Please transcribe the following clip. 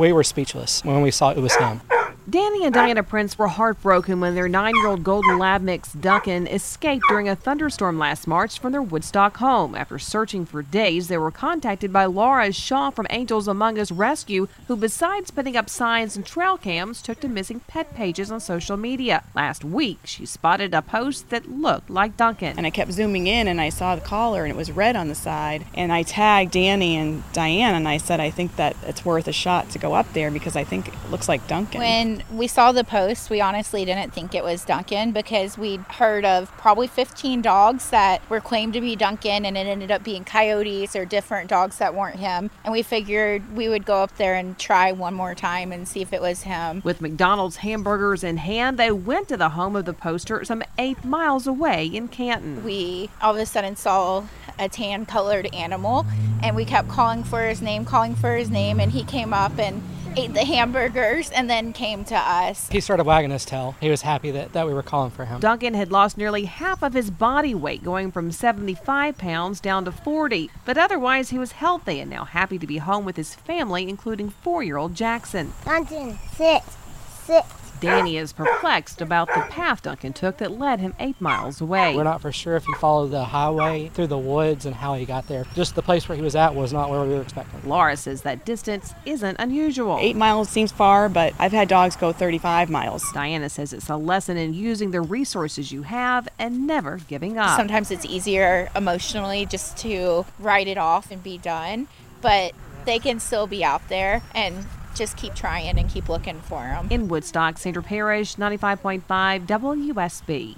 We were speechless when we saw it was him. Danny and Diana Prince were heartbroken when their nine year old golden lab mix Duncan escaped during a thunderstorm last March from their Woodstock home. After searching for days, they were contacted by Laura Shaw from Angels Among Us Rescue, who, besides putting up signs and trail cams, took to missing pet pages on social media. Last week, she spotted a post that looked like Duncan. And I kept zooming in and I saw the collar and it was red on the side. And I tagged Danny and Diane and I said, I think that it's worth a shot to go up there because I think it looks like Duncan. When we saw the post, we honestly didn't think it was Duncan because we'd heard of probably 15 dogs that were claimed to be Duncan and it ended up being coyotes or different dogs that weren't him. And we figured we would go up there and try one more time and see if it was him. With McDonald's hamburgers in hand, they went to the home of the poster some eight miles away in Canton. We all of a sudden saw a tan colored animal and we kept calling for his name, calling for his name, and he came up and ate the hamburgers and then came to us. He started wagging his tail. He was happy that, that we were calling for him. Duncan had lost nearly half of his body weight, going from 75 pounds down to 40. But otherwise, he was healthy and now happy to be home with his family, including four year old Jackson. Duncan, sit, sit. Danny is perplexed about the path Duncan took that led him eight miles away. We're not for sure if he followed the highway through the woods and how he got there. Just the place where he was at was not where we were expecting. Laura says that distance isn't unusual. Eight miles seems far, but I've had dogs go 35 miles. Diana says it's a lesson in using the resources you have and never giving up. Sometimes it's easier emotionally just to write it off and be done, but they can still be out there and just keep trying and keep looking for them. In Woodstock, Sandra Parrish, 95.5 WSB.